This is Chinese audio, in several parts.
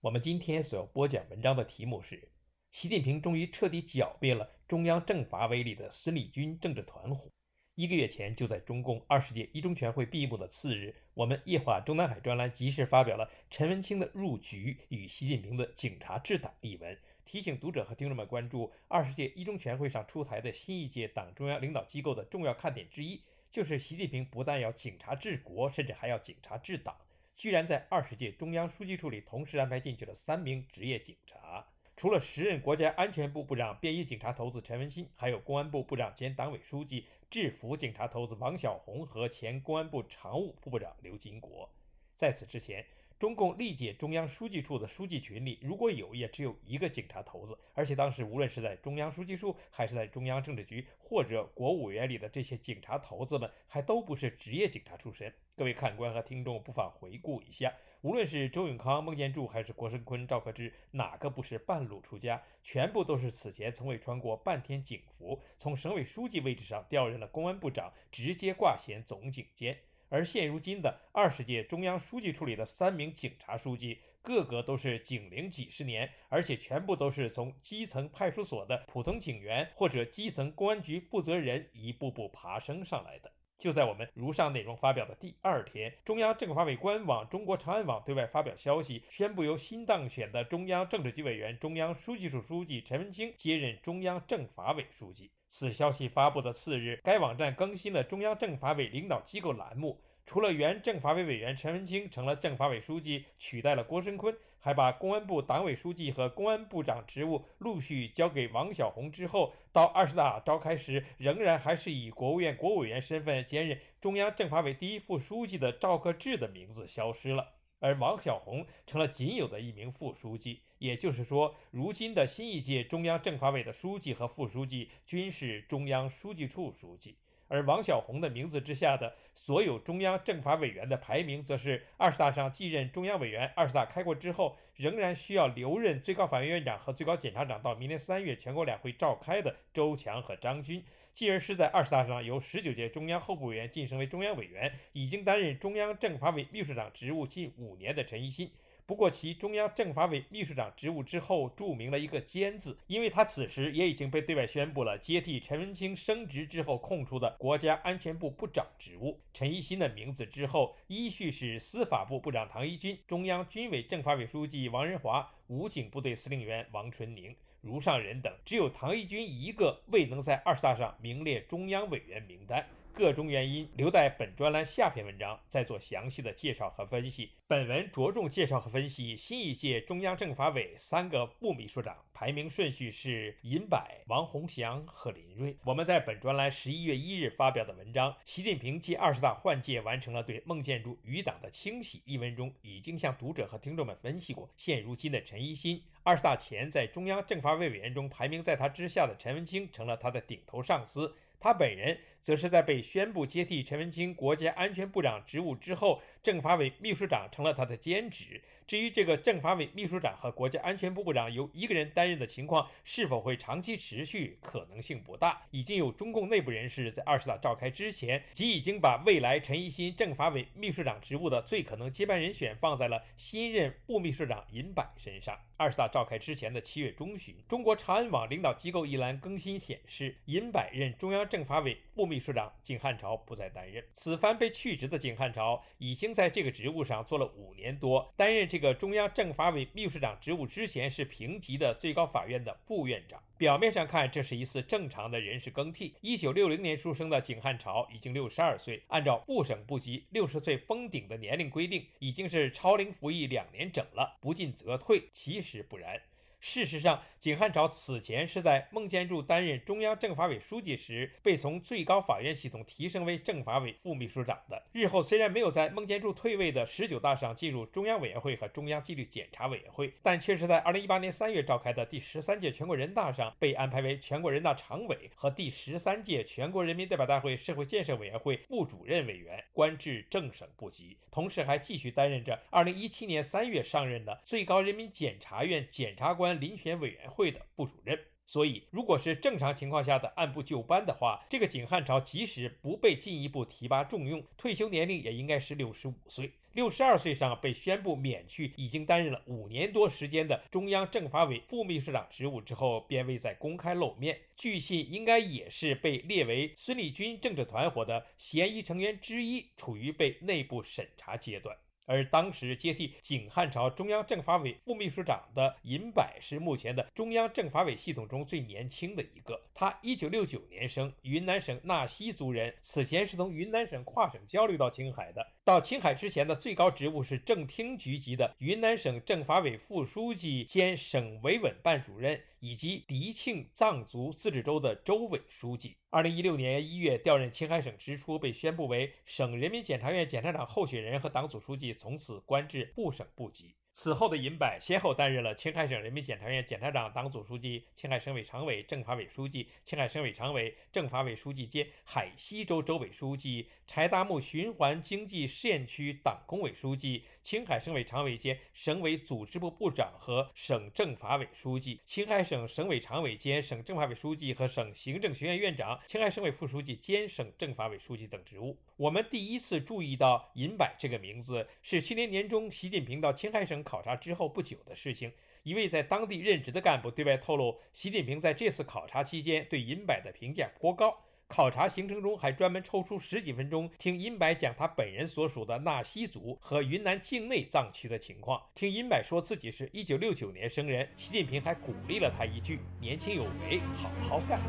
我们今天所要播讲文章的题目是：习近平终于彻底剿灭了中央政法委里的孙立军政治团伙。一个月前，就在中共二十届一中全会闭幕的次日，我们夜话中南海专栏及时发表了陈文清的《入局与习近平的警察治党》一文，提醒读者和听众们关注二十届一中全会上出台的新一届党中央领导机构的重要看点之一，就是习近平不但要警察治国，甚至还要警察治党。居然在二十届中央书记处里同时安排进去了三名职业警察，除了时任国家安全部部长、便衣警察头子陈文新，还有公安部部长兼党委书记、制服警察头子王小红和前公安部常务副部长刘金国。在此之前。中共历届中央书记处的书记群里，如果有，也只有一个警察头子。而且当时无论是在中央书记处，还是在中央政治局或者国务院里的这些警察头子们，还都不是职业警察出身。各位看官和听众不妨回顾一下，无论是周永康、孟建柱，还是郭声琨、赵克志，哪个不是半路出家？全部都是此前从未穿过半天警服，从省委书记位置上调任了公安部长，直接挂衔总警监。而现如今的二十届中央书记处里的三名警察书记，个个都是警龄几十年，而且全部都是从基层派出所的普通警员或者基层公安局负责人一步步爬升上来的。就在我们如上内容发表的第二天，中央政法委官网、中国长安网对外发表消息，宣布由新当选的中央政治局委员、中央书记处书记陈文清接任中央政法委书记。此消息发布的次日，该网站更新了中央政法委领导机构栏目。除了原政法委委员陈文清成了政法委书记，取代了郭声琨，还把公安部党委书记和公安部长职务陆续交给王小红之后，到二十大召开时，仍然还是以国务院国务委员身份兼任中央政法委第一副书记的赵克志的名字消失了，而王小红成了仅有的一名副书记。也就是说，如今的新一届中央政法委的书记和副书记均是中央书记处书记。而王小红的名字之下的所有中央政法委员的排名，则是二十大上继任中央委员，二十大开过之后仍然需要留任最高法院院长和最高检察长到明年三月全国两会召开的周强和张军，继而是在二十大上由十九届中央候补委员晋升为中央委员，已经担任中央政法委秘书长职务近五年的陈一新。不过，其中央政法委秘书长职务之后注明了一个“兼”字，因为他此时也已经被对外宣布了接替陈文清升职之后空出的国家安全部部长职务。陈一新的名字之后依序是司法部部长唐一军、中央军委政法委书记王仁华、武警部队司令员王春宁、如上人等，只有唐一军一个未能在二十大上名列中央委员名单。各种原因，留待本专栏下篇文章再做详细的介绍和分析。本文着重介绍和分析新一届中央政法委三个副秘书长，排名顺序是尹柏、王洪祥和林瑞。我们在本专栏十一月一日发表的文章《习近平继二十大换届完成了对孟建柱余党的清洗》一文中，已经向读者和听众们分析过，现如今的陈一新，二十大前在中央政法委委员中排名在他之下的陈文清成了他的顶头上司。他本人则是在被宣布接替陈文清国家安全部长职务之后，政法委秘书长成了他的兼职。至于这个政法委秘书长和国家安全部部长由一个人担任的情况是否会长期持续，可能性不大。已经有中共内部人士在二十大召开之前，即已经把未来陈一新政法委秘书长职务的最可能接班人选放在了新任副秘书长尹柏身上。二十大召开之前的七月中旬，中国长安网领导机构一栏更新显示，尹柏任中央政法委副秘书长，景汉朝不再担任。此番被去职的景汉朝已经在这个职务上做了五年多，担任这。个中央政法委秘书长职务之前是平级的最高法院的副院长。表面上看，这是一次正常的人事更替。一九六零年出生的景汉朝已经六十二岁，按照部省部级六十岁封顶的年龄规定，已经是超龄服役两年整了，不进则退。其实不然。事实上，景汉朝此前是在孟建柱担任中央政法委书记时，被从最高法院系统提升为政法委副秘书长的。日后虽然没有在孟建柱退位的十九大上进入中央委员会和中央纪律检查委员会，但却是在二零一八年三月召开的第十三届全国人大上被安排为全国人大常委和第十三届全国人民代表大会社会建设委员会副主任委员，官至正省部级，同时还继续担任着二零一七年三月上任的最高人民检察院检察官。遴选委员会的部主任，所以如果是正常情况下的按部就班的话，这个景汉朝即使不被进一步提拔重用，退休年龄也应该是六十五岁。六十二岁上被宣布免去已经担任了五年多时间的中央政法委副秘书长职务之后，便未再公开露面。据信应该也是被列为孙立军政治团伙的嫌疑成员之一，处于被内部审查阶段。而当时接替景汉朝中央政法委副秘书长的尹柏是目前的中央政法委系统中最年轻的一个。他一九六九年生，云南省纳西族人，此前是从云南省跨省交流到青海的。到青海之前的最高职务是正厅局级的云南省政法委副书记兼省维稳办主任，以及迪庆藏族自治州的州委书记。二零一六年一月调任青海省之初，被宣布为省人民检察院检察长候选人和党组书记，从此官至部省部级。此后的尹柏先后担任了青海省人民检察院检察长、党组书记、青海省委常委、政法委书记、青海省委常委、政法委书记兼海西州州委书记、柴达木循环经济试验区党工委书记、青海省委常委兼省委组织部部长和省政法委书记、青海省省委常委兼省政法委书记和省行政学院院长、青海省委副书记兼省政法委书记等职务。我们第一次注意到尹柏这个名字，是去年年中习近平到青海省。考察之后不久的事情，一位在当地任职的干部对外透露，习近平在这次考察期间对尹柏的评价颇高。考察行程中还专门抽出十几分钟听殷柏讲他本人所属的纳西族和云南境内藏区的情况。听殷柏说自己是一九六九年生人，习近平还鼓励了他一句：“年轻有为，好好干。”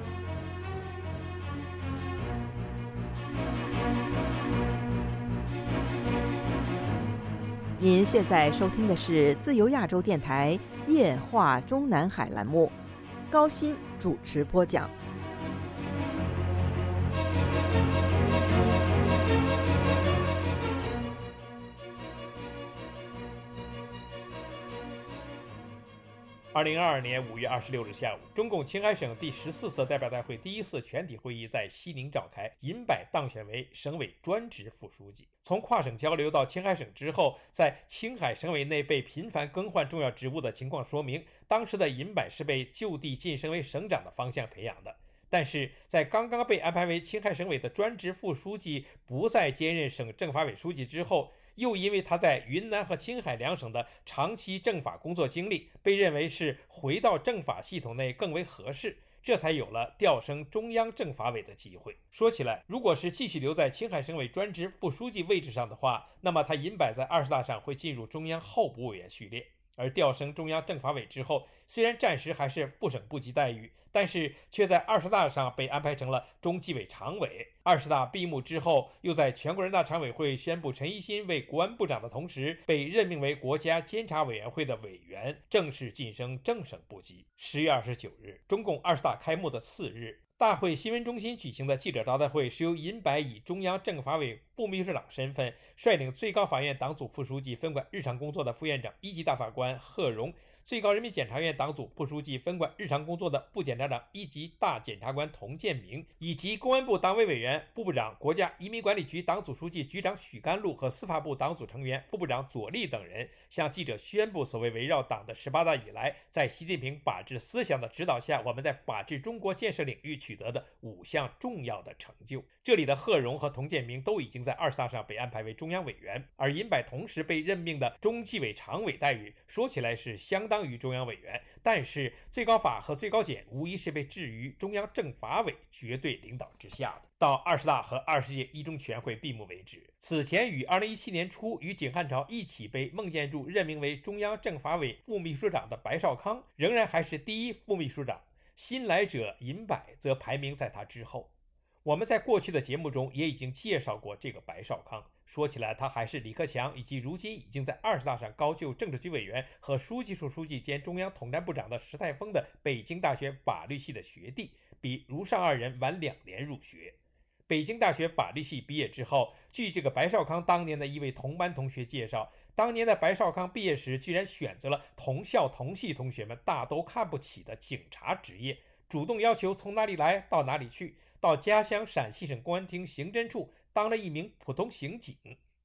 您现在收听的是自由亚洲电台夜话中南海栏目，高鑫主持播讲。二零二二年五月二十六日下午，中共青海省第十四次代表大会第一次全体会议在西宁召开，尹柏当选为省委专职副书记。从跨省交流到青海省之后，在青海省委内被频繁更换重要职务的情况说明，当时的尹柏是被就地晋升为省长的方向培养的。但是在刚刚被安排为青海省委的专职副书记，不再兼任省政法委书记之后。又因为他在云南和青海两省的长期政法工作经历，被认为是回到政法系统内更为合适，这才有了调升中央政法委的机会。说起来，如果是继续留在青海省委专职副书记位置上的话，那么他银摆在二十大上会进入中央候补委员序列，而调升中央政法委之后，虽然暂时还是部省部级待遇。但是却在二十大上被安排成了中纪委常委。二十大闭幕之后，又在全国人大常委会宣布陈一新为国安部长的同时，被任命为国家监察委员会的委员，正式晋升正省部级。十月二十九日，中共二十大开幕的次日，大会新闻中心举行的记者招待会是由尹白以中央政法委副秘书长身份，率领最高法院党组副书记分管日常工作的副院长一级大法官贺荣。最高人民检察院党组副书记分管日常工作的副检察长一级大检察官童建明，以及公安部党委委员、部部长、国家移民管理局党组书记、局长许甘露和司法部党组成员、副部长左立等人，向记者宣布所谓围绕党的十八大以来，在习近平法治思想的指导下，我们在法治中国建设领域取得的五项重要的成就。这里的贺荣和童建明都已经在二十大上被安排为中央委员，而尹柏同时被任命的中纪委常委待遇，说起来是相当于中央委员，但是最高法和最高检无疑是被置于中央政法委绝对领导之下的。到二十大和二十届一中全会闭幕为止，此前与二零一七年初与景汉朝一起被孟建柱任命为中央政法委副秘书长的白少康，仍然还是第一副秘书长，新来者尹柏则排名在他之后。我们在过去的节目中也已经介绍过这个白少康。说起来，他还是李克强以及如今已经在二十大上高就政治局委员和书记处书记兼中央统战部长的石泰峰的北京大学法律系的学弟，比如上二人晚两年入学。北京大学法律系毕业之后，据这个白少康当年的一位同班同学介绍，当年的白少康毕业时居然选择了同校同系同学们大都看不起的警察职业，主动要求从哪里来到哪里去，到家乡陕西省公安厅刑侦处。当了一名普通刑警，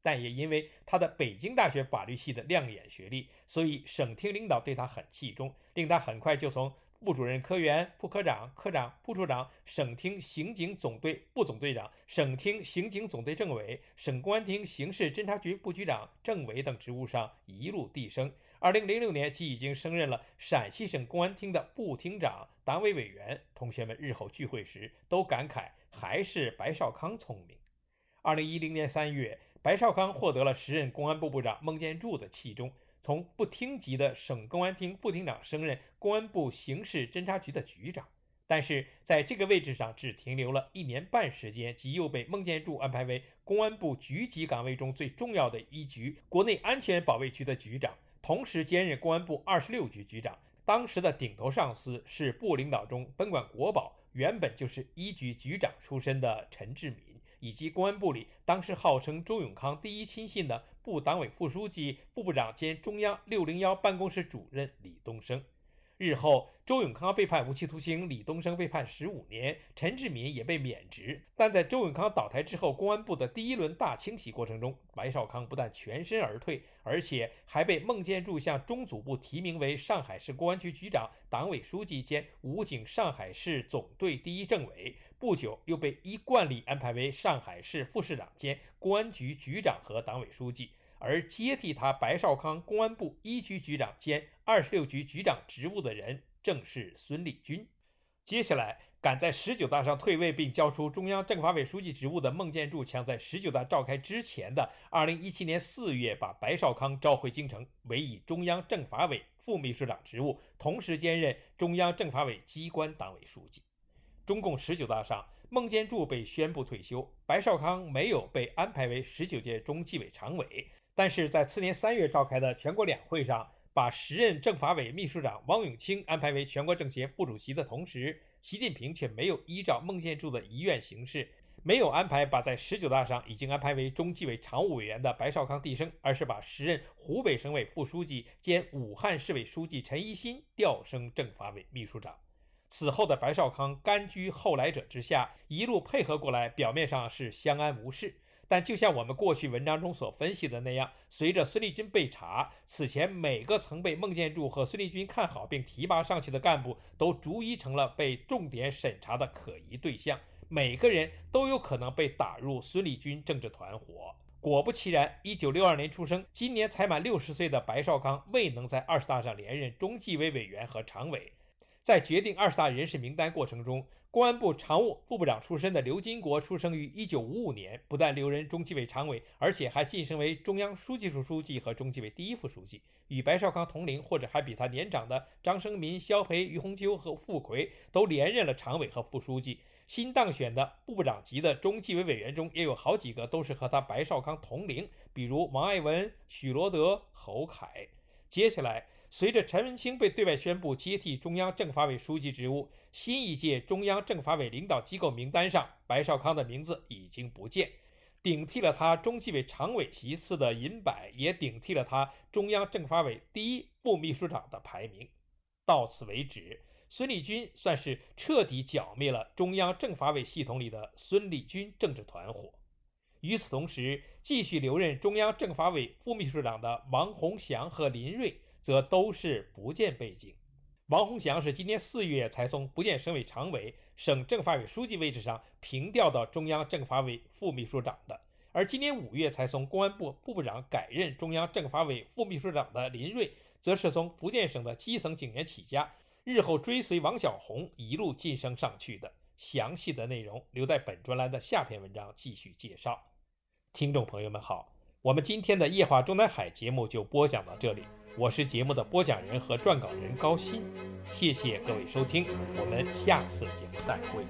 但也因为他的北京大学法律系的亮眼学历，所以省厅领导对他很器重，令他很快就从副主任科员、副科长、科长、副处长、省厅刑警总队部总队长、省厅刑警总队政委、省公安厅刑事侦查局副局长、政委等职务上一路递升。二零零六年，即已经升任了陕西省公安厅的副厅长、党委委员。同学们日后聚会时都感慨，还是白少康聪明。二零一零年三月，白少康获得了时任公安部部长孟建柱的器重，从部厅级的省公安厅副厅长升任公安部刑事侦查局的局长。但是在这个位置上只停留了一年半时间，即又被孟建柱安排为公安部局级岗位中最重要的一局——国内安全保卫局的局长，同时兼任公安部二十六局局长。当时的顶头上司是部领导中本管国保，原本就是一局局长出身的陈志敏。以及公安部里当时号称周永康第一亲信的部党委副书记、部部长兼中央六零幺办公室主任李东升。日后，周永康被判无期徒刑，李东升被判十五年，陈志敏也被免职。但在周永康倒台之后，公安部的第一轮大清洗过程中，白少康不但全身而退，而且还被孟建柱向中组部提名为上海市公安局局长、党委书记兼武警上海市总队第一政委。不久，又被依惯例安排为上海市副市长兼公安局局长和党委书记。而接替他白少康公安部一局局长兼二十六局局长职务的人，正是孙立军。接下来，赶在十九大上退位并交出中央政法委书记职务的孟建柱，抢在十九大召开之前的二零一七年四月，把白少康召回京城，委以中央政法委副秘书长职务，同时兼任中央政法委机关党委书记。中共十九大上，孟建柱被宣布退休，白少康没有被安排为十九届中纪委常委。但是在次年三月召开的全国两会上，把时任政法委秘书长汪永清安排为全国政协副主席的同时，习近平却没有依照孟建柱的遗愿行事，没有安排把在十九大上已经安排为中纪委常务委员的白少康递升，而是把时任湖北省委副书记兼武汉市委书记陈一新调升政法委秘书长。此后的白少康甘居后来者之下，一路配合过来，表面上是相安无事。但就像我们过去文章中所分析的那样，随着孙立军被查，此前每个曾被孟建柱和孙立军看好并提拔上去的干部，都逐一成了被重点审查的可疑对象。每个人都有可能被打入孙立军政治团伙。果不其然，一九六二年出生、今年才满六十岁的白少康，未能在二十大上连任中纪委委员和常委。在决定二十大人事名单过程中，公安部常务副部长出身的刘金国，出生于一九五五年，不但留任中纪委常委，而且还晋升为中央书记处书记和中纪委第一副书记。与白少康同龄或者还比他年长的张生民、肖培、于洪秋和傅奎都连任了常委和副书记。新当选的部部长级的中纪委委员中，也有好几个都是和他白少康同龄，比如王爱文、许罗德、侯凯。接下来。随着陈文清被对外宣布接替中央政法委书记职务，新一届中央政法委领导机构名单上，白少康的名字已经不见，顶替了他中纪委常委席次的尹柏，也顶替了他中央政法委第一副秘书长的排名。到此为止，孙立军算是彻底剿灭了中央政法委系统里的孙立军政治团伙。与此同时，继续留任中央政法委副秘书长的王洪祥和林瑞。则都是福建背景。王洪祥是今年四月才从福建省委常委、省政法委书记位置上平调到中央政法委副秘书长的，而今年五月才从公安部部长改任中央政法委副秘书长的林瑞，则是从福建省的基层警员起家，日后追随王小红一路晋升上去的。详细的内容留在本专栏的下篇文章继续介绍。听众朋友们好，我们今天的夜话中南海节目就播讲到这里。我是节目的播讲人和撰稿人高鑫，谢谢各位收听，我们下次节目再会。